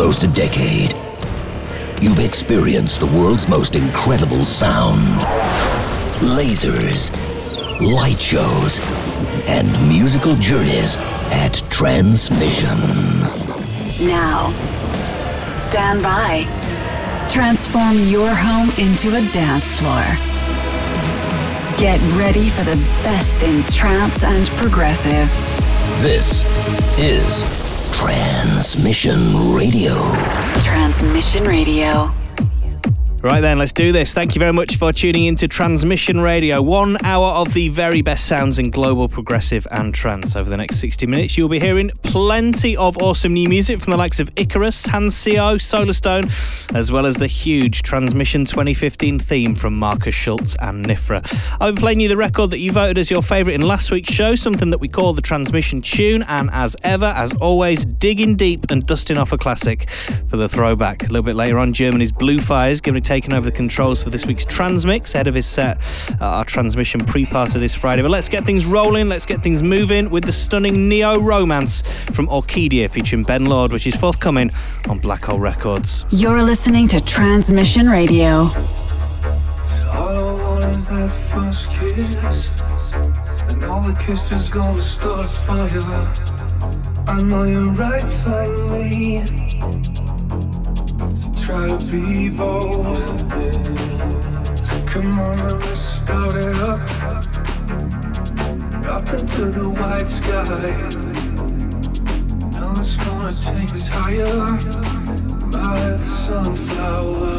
almost a decade, you've experienced the world's most incredible sound. Lasers, light shows, and musical journeys at Transmission. Now, stand by. Transform your home into a dance floor. Get ready for the best in trance and progressive. This is Transmission Radio. Transmission Radio. Right then, let's do this. Thank you very much for tuning in to Transmission Radio. One hour of the very best sounds in global progressive and trance. Over the next 60 minutes, you'll be hearing plenty of awesome new music from the likes of Icarus, Hansio, Solarstone, as well as the huge Transmission 2015 theme from Markus Schulz and Nifra. I'll be playing you the record that you voted as your favourite in last week's show, something that we call the Transmission tune, and as ever, as always, digging deep and dusting off a classic for the throwback. A little bit later on, Germany's Blue Fires giving taken over the controls for this week's Transmix ahead of his set, uh, our transmission pre party this Friday. But let's get things rolling, let's get things moving with the stunning Neo Romance from Orkidea featuring Ben Lord, which is forthcoming on Black Hole Records. You're listening to Transmission Radio. All I want is that first kiss. And all the kisses gonna start a fire. I know you're right, finally. So try to be bold. Come on and let's start it up. Up into the white sky. Now it's gonna take us higher. My sunflower.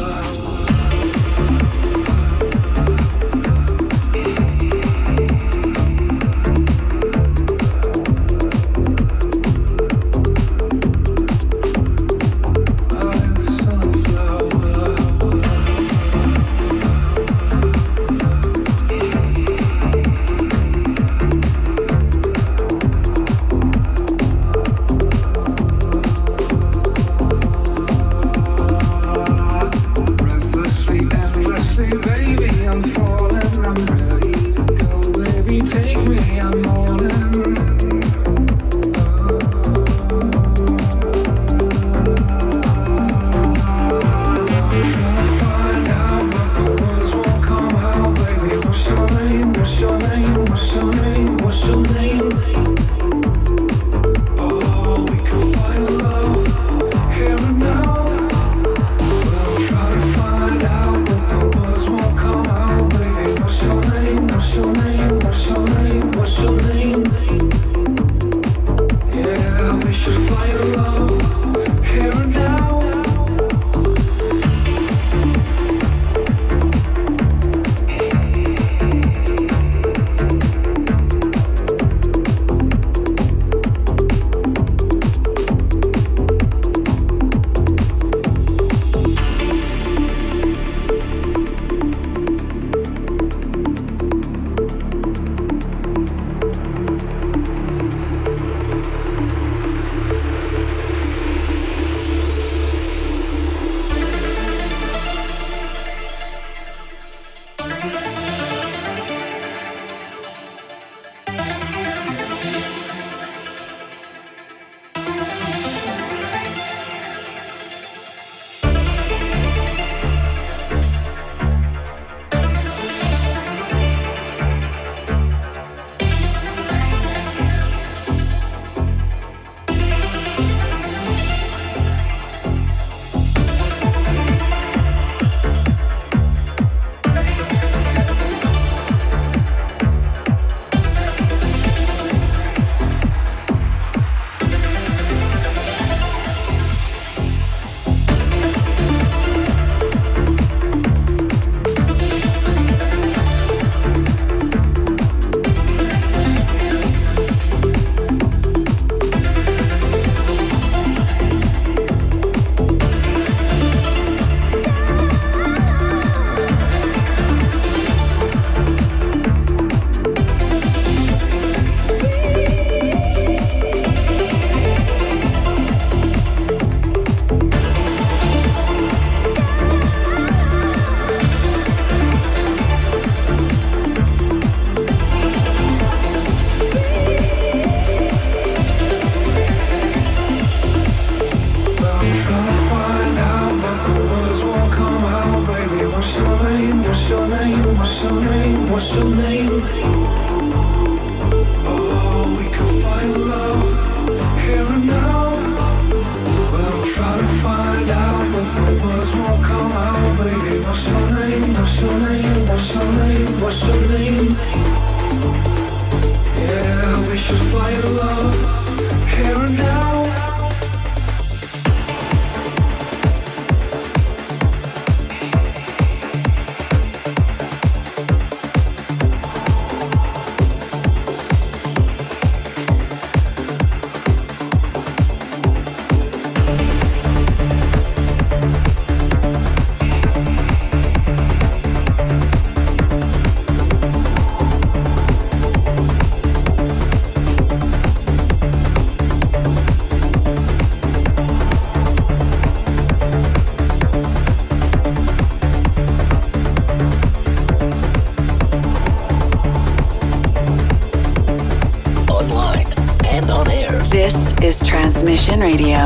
Radio.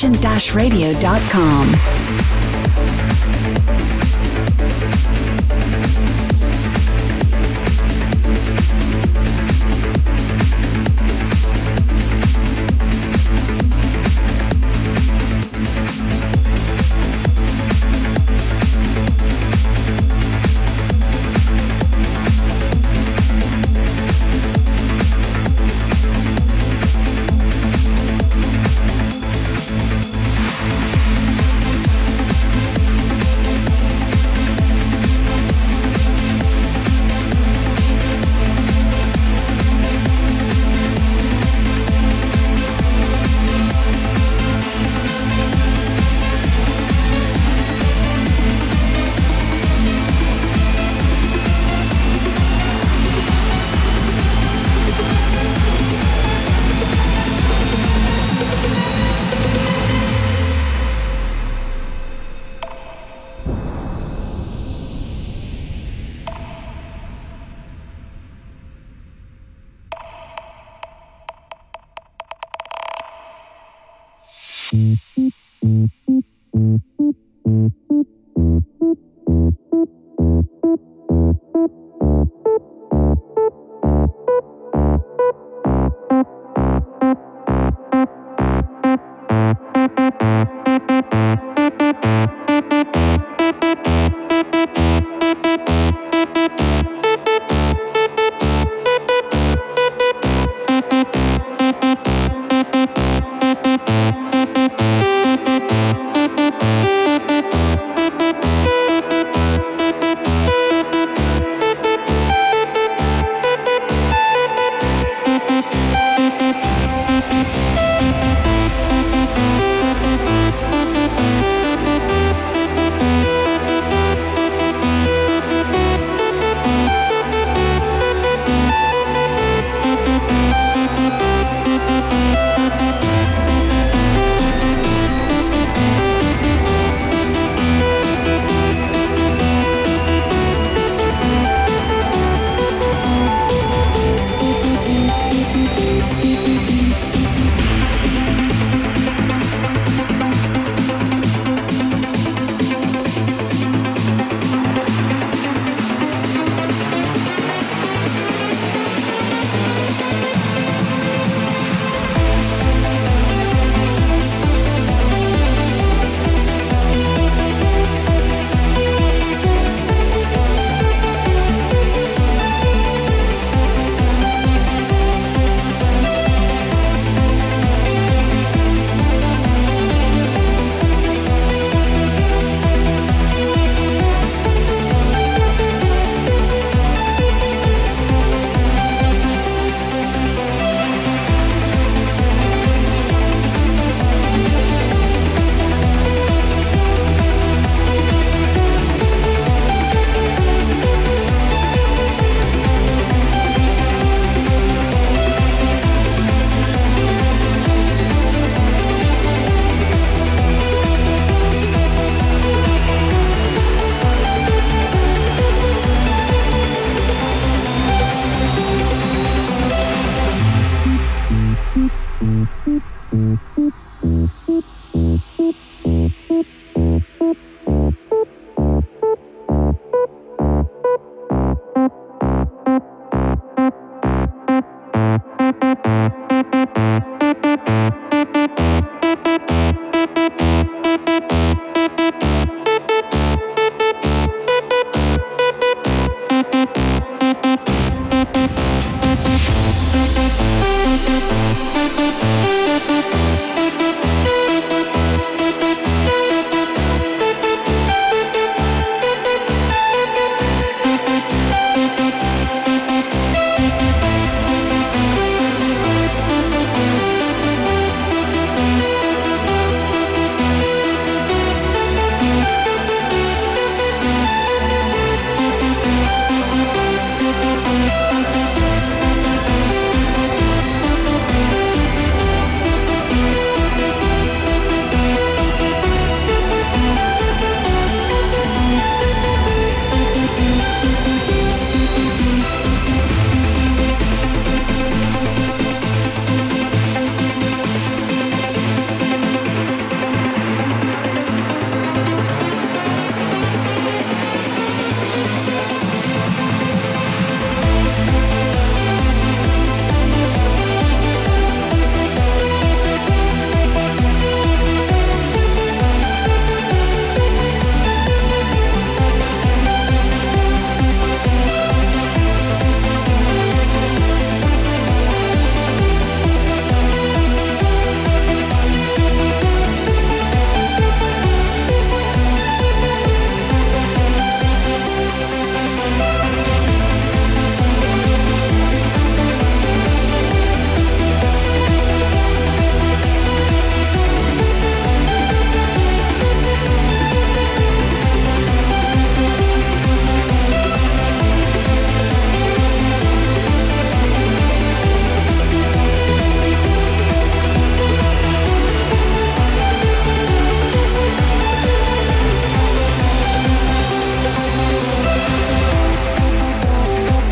transmission-radio.com.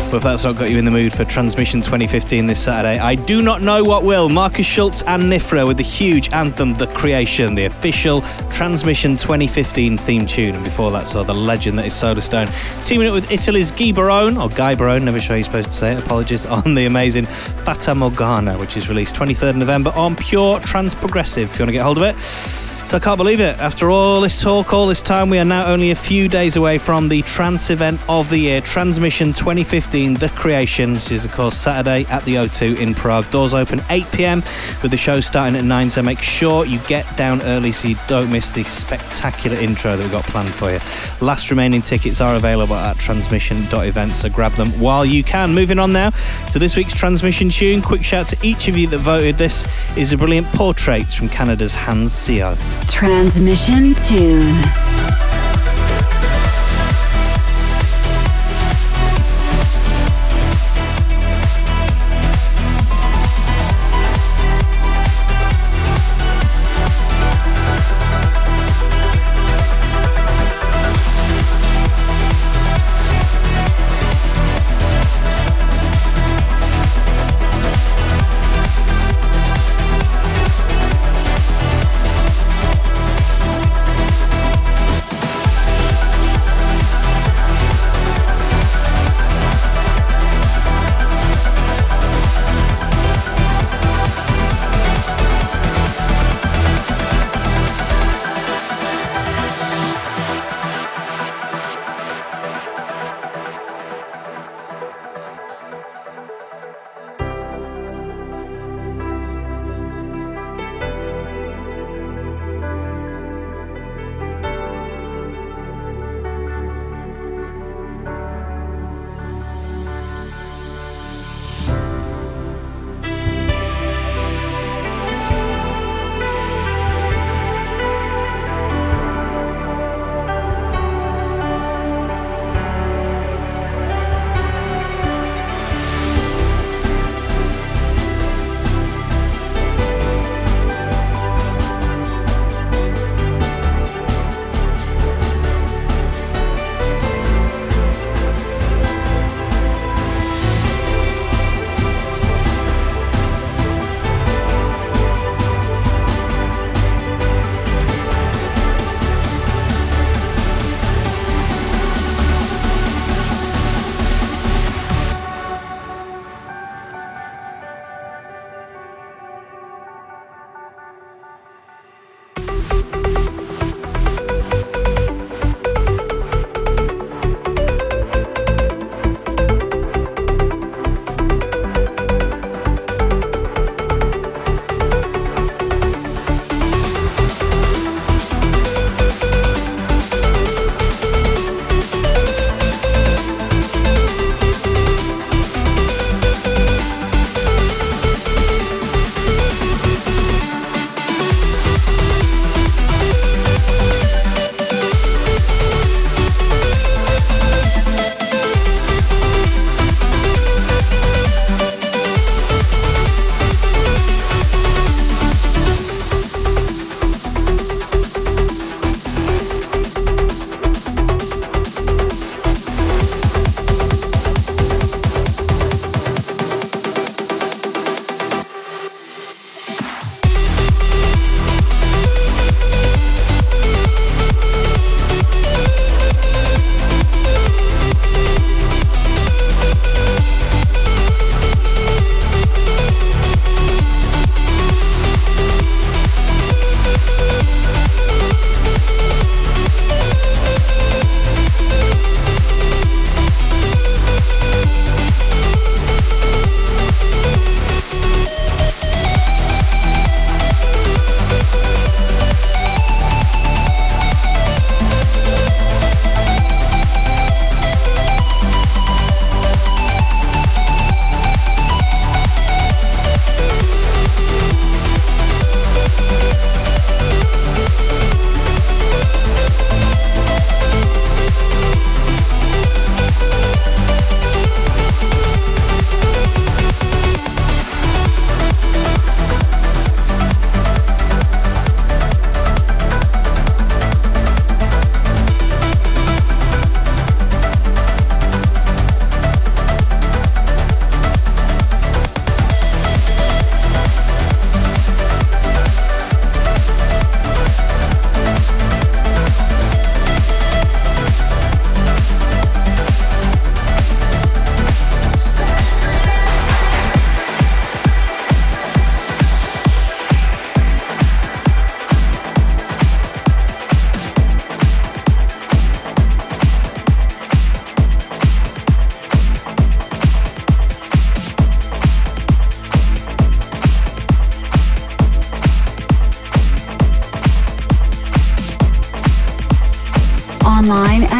But if that's not got you in the mood for Transmission 2015 this Saturday, I do not know what will. Markus Schulz and Nifra with the huge anthem The Creation, the official Transmission 2015 theme tune. And before that, saw the legend that is Solarstone, teaming up with Italy's Gai Barone, or Gai Barone, never sure you're supposed to say it, apologies, on the amazing Fata Morgana, which is released 23rd November on Pure Trance Progressive, if you want to get hold of it. So I can't believe it. After all this talk, all this time, we are now only a few days away from the trance event of the year, Transmission 2015, The Creation. This is, of course, Saturday at the O2 in Prague. Doors open 8 pm with the show starting at 9, so make sure you get down early so you don't miss the spectacular intro that we've got planned for you. Last remaining tickets are available at transmission.event, so grab them while you can. Moving on now to this week's transmission tune. Quick shout to each of you that voted. This is a brilliant portrait from Canada's Hans Sio. Transmission Tune.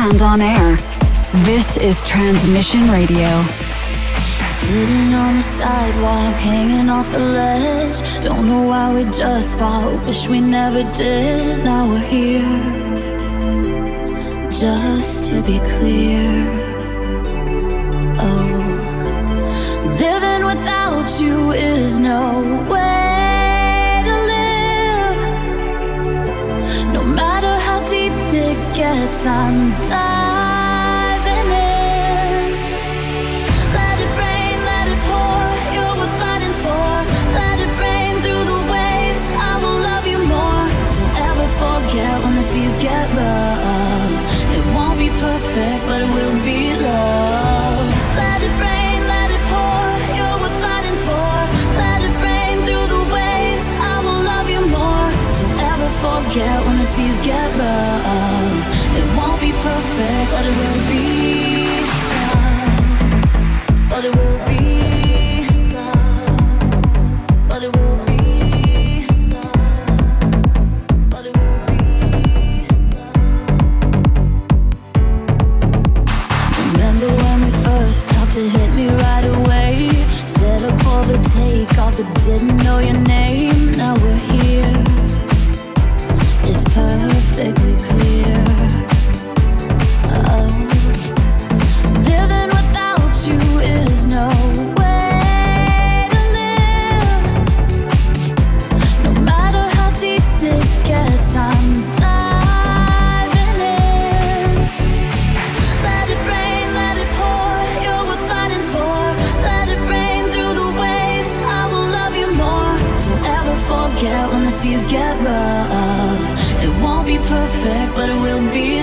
and on air. This is Transmission Radio. Sitting on the sidewalk, hanging off the ledge. Don't know why we just fall. wish we never did. Now we're here, just to be clear. Oh, living without you is no way. 散在。but it will be. But it will be. But it will be. To hit me right away, set up for the takeoff, but didn't know your name. Now we're here. It's perfect. seas get rough. It won't be perfect, but it will be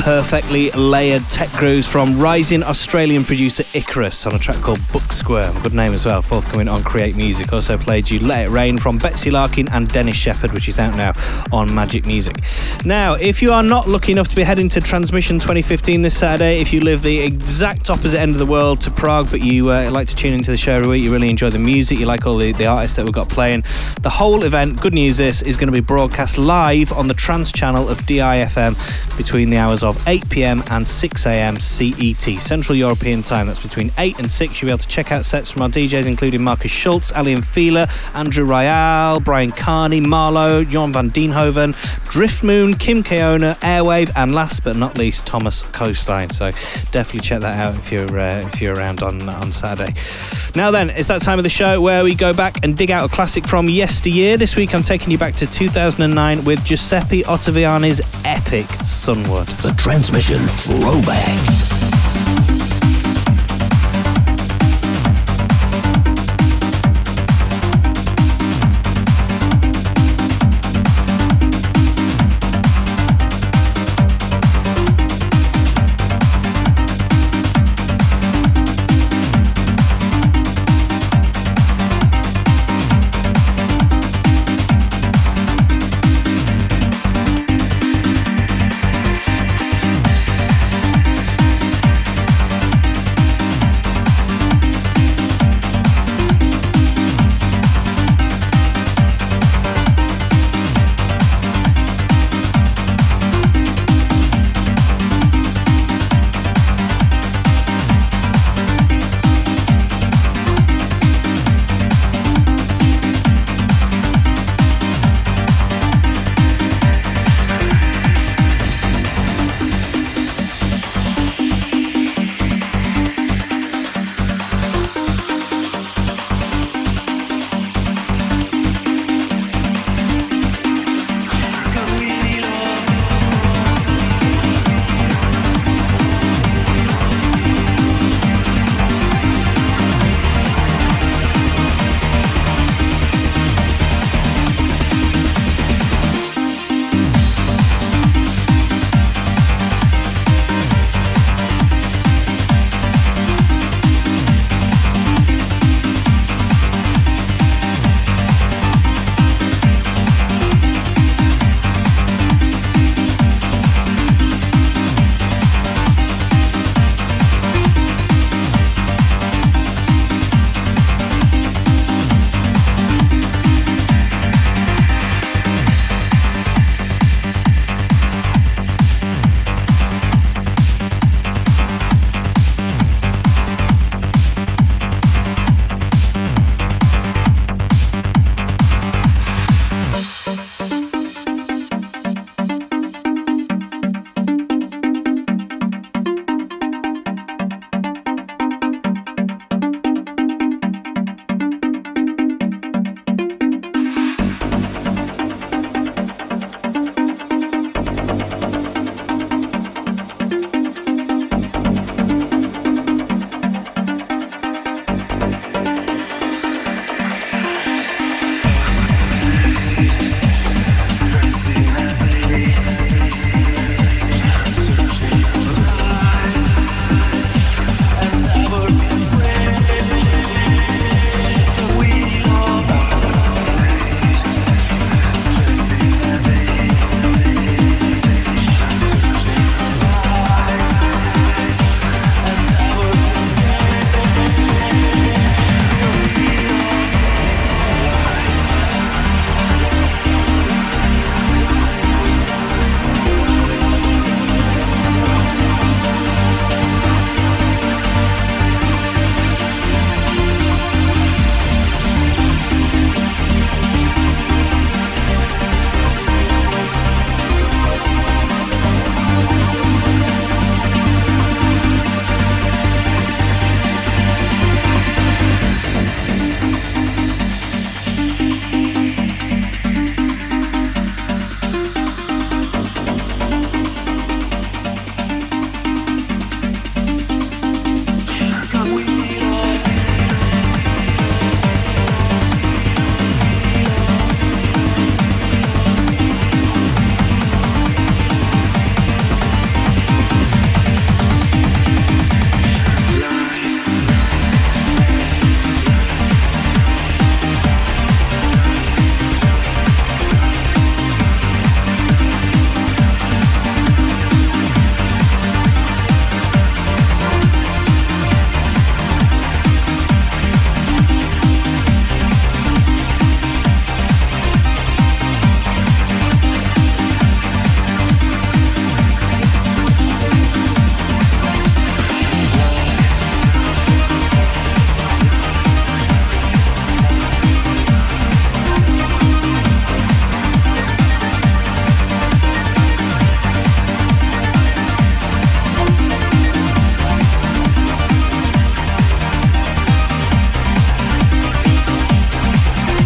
perfectly layered tech grooves from rising Australian producer Icarus on a track called Book Squirm. Good name as well, forthcoming on Create Music. Also played you Let It Rain from Betsie Larkin and Dennis Sheperd, which is out now on Magik Muzik. Now, if you are not lucky enough to be heading to Transmission 2015 this Saturday, if you live the exact opposite end of the world to Prague, but you uh, like to tune into the show every week, you really enjoy the music, you like all the, the artists that we've got playing, the whole event, good news is, is going to be broadcast live on the Trance channel of DIFM between the hours of 8 pm and 6 am CET, Central European Time. That's between 8 and 6. You'll be able to check out sets from our DJs, including Markus Schulz, Aly & Fila, Andrew Rayel, Bryan Kearney, Marlo, Jorn van Deynhoven, Driftmoon, Kim Keona, Airwave, and last but not least, Thomas Coastline. So definitely check that out if you're uh, if you're around on on Saturday. Now then, it's that time of the show where we go back and dig out a classic from yesteryear. This week I'm taking you back to 2009 with Giuseppe Ottaviani's epic Sunward. The transmission throwback.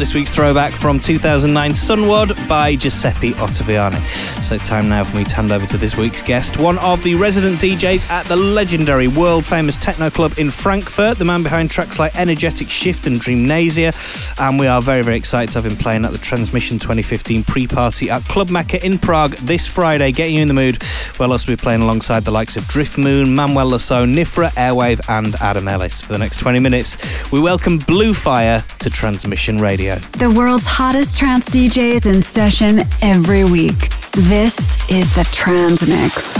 This week's throwback from 2009 Sunward by Giuseppe Ottaviani. So, time now for me to hand over to this week's guest, one of the resident DJs at the legendary world famous techno club in Frankfurt, the man behind tracks like Energetic Shift and Dreamnasia. And we are very, very excited to have him playing at the Transmission 2015 pre party at Club Mecca in Prague this Friday, getting you in the mood. We'll also be playing alongside the likes of Driftmoon, Manuel Le Saux, Nifra, Airwave, and Adam Ellis. For the next 20 minutes, we welcome Bluefire to Transmission Radio. The world's hottest trance DJs in session every week. This is the Transmix.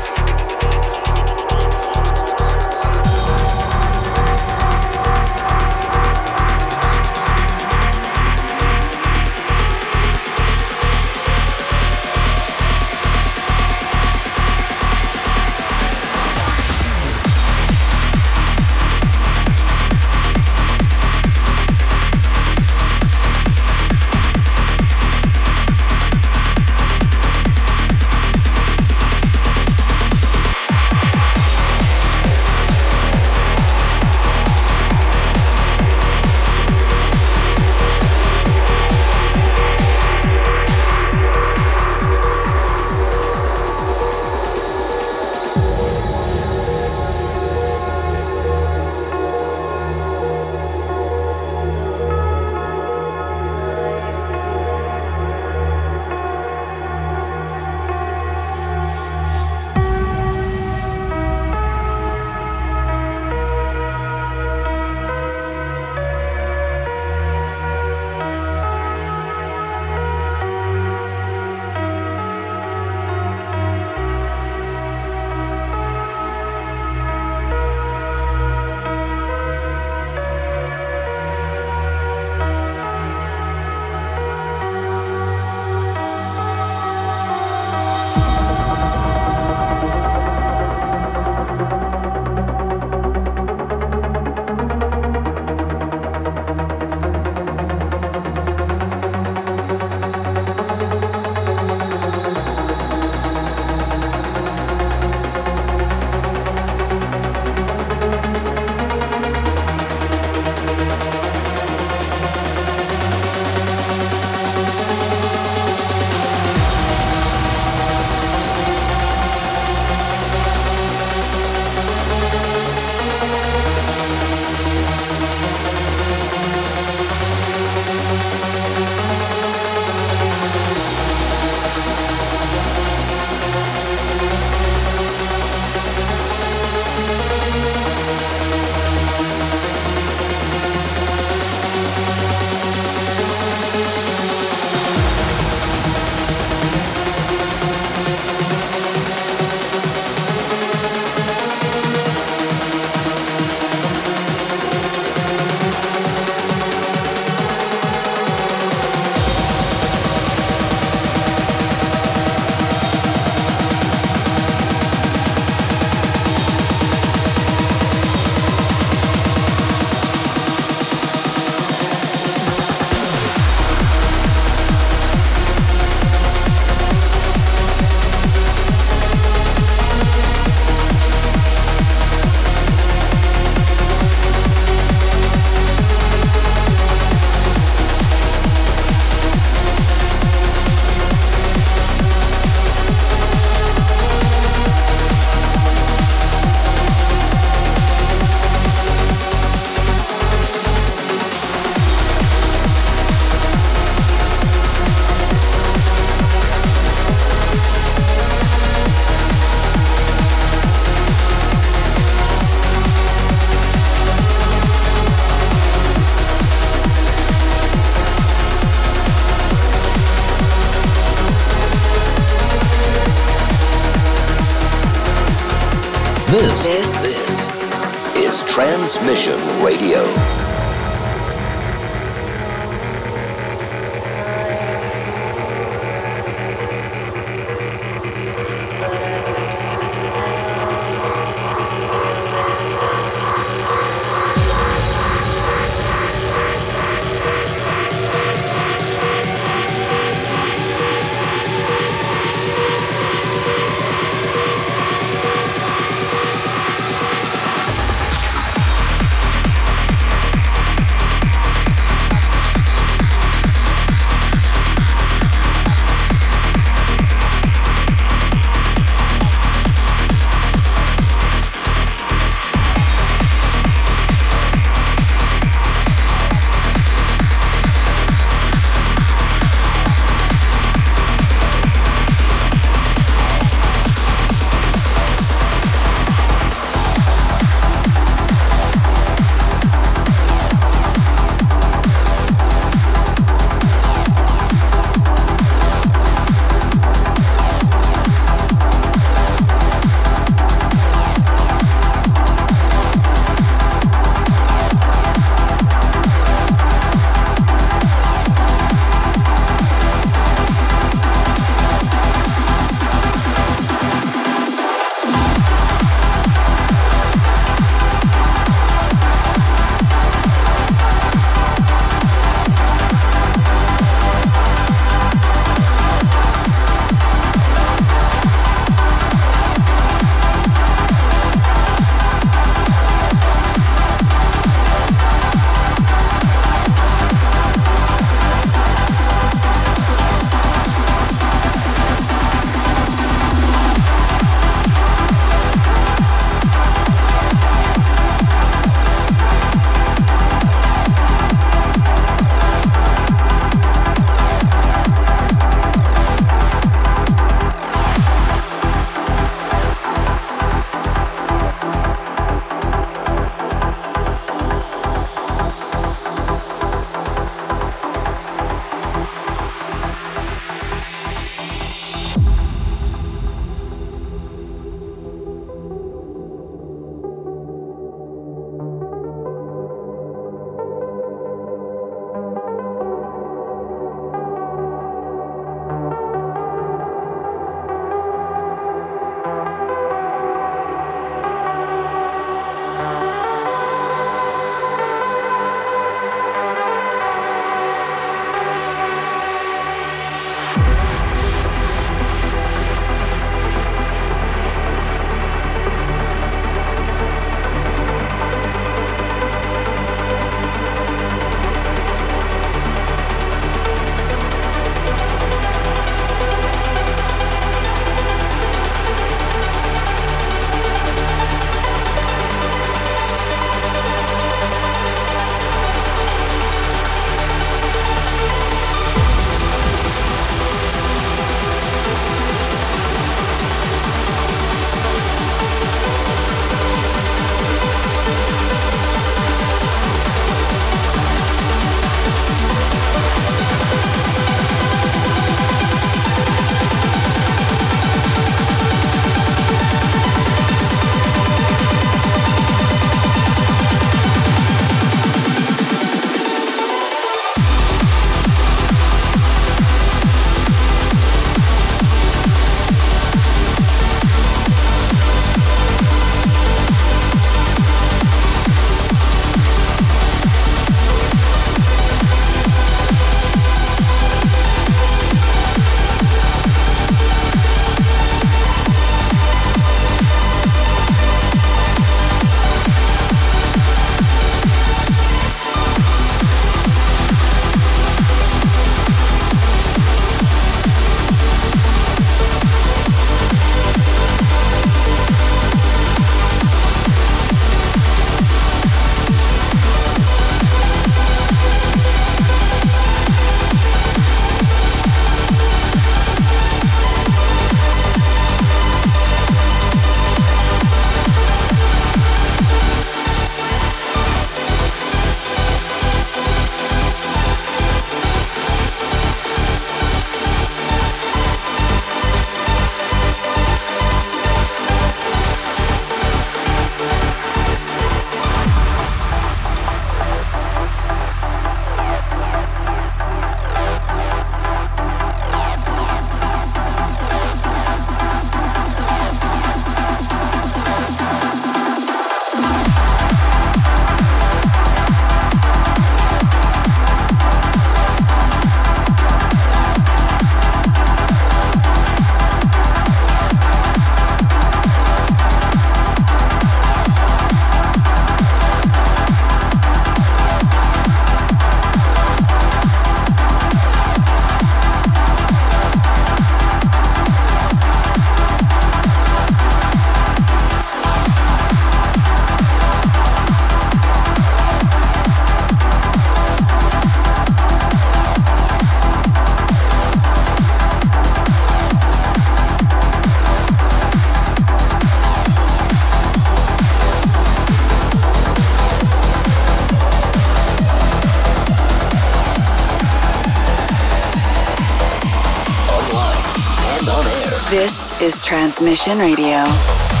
Is Transmission Radio.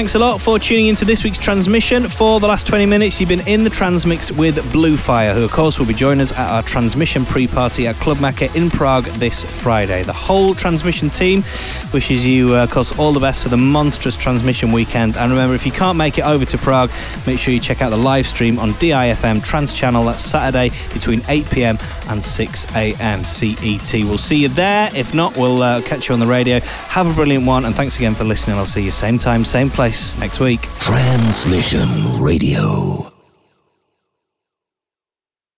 Thanks a lot for tuning into this week's transmission. For the last 20 minutes, you've been in the transmix with Bluefire, who of course will be joining us at our transmission pre-party at Club Mecca in Prague this Friday. The whole transmission team wishes you, uh, of course, all the best for the monstrous transmission weekend. And remember, if you can't make it over to Prague, make sure you check out the live stream on DIFM Trance Channel. That's Saturday between 8 pm and 6 am CET. We'll see you there. If not, we'll uh, catch you on the radio. Have a brilliant one, and thanks again for listening. I'll see you same time, same place next week. Transmission Radio.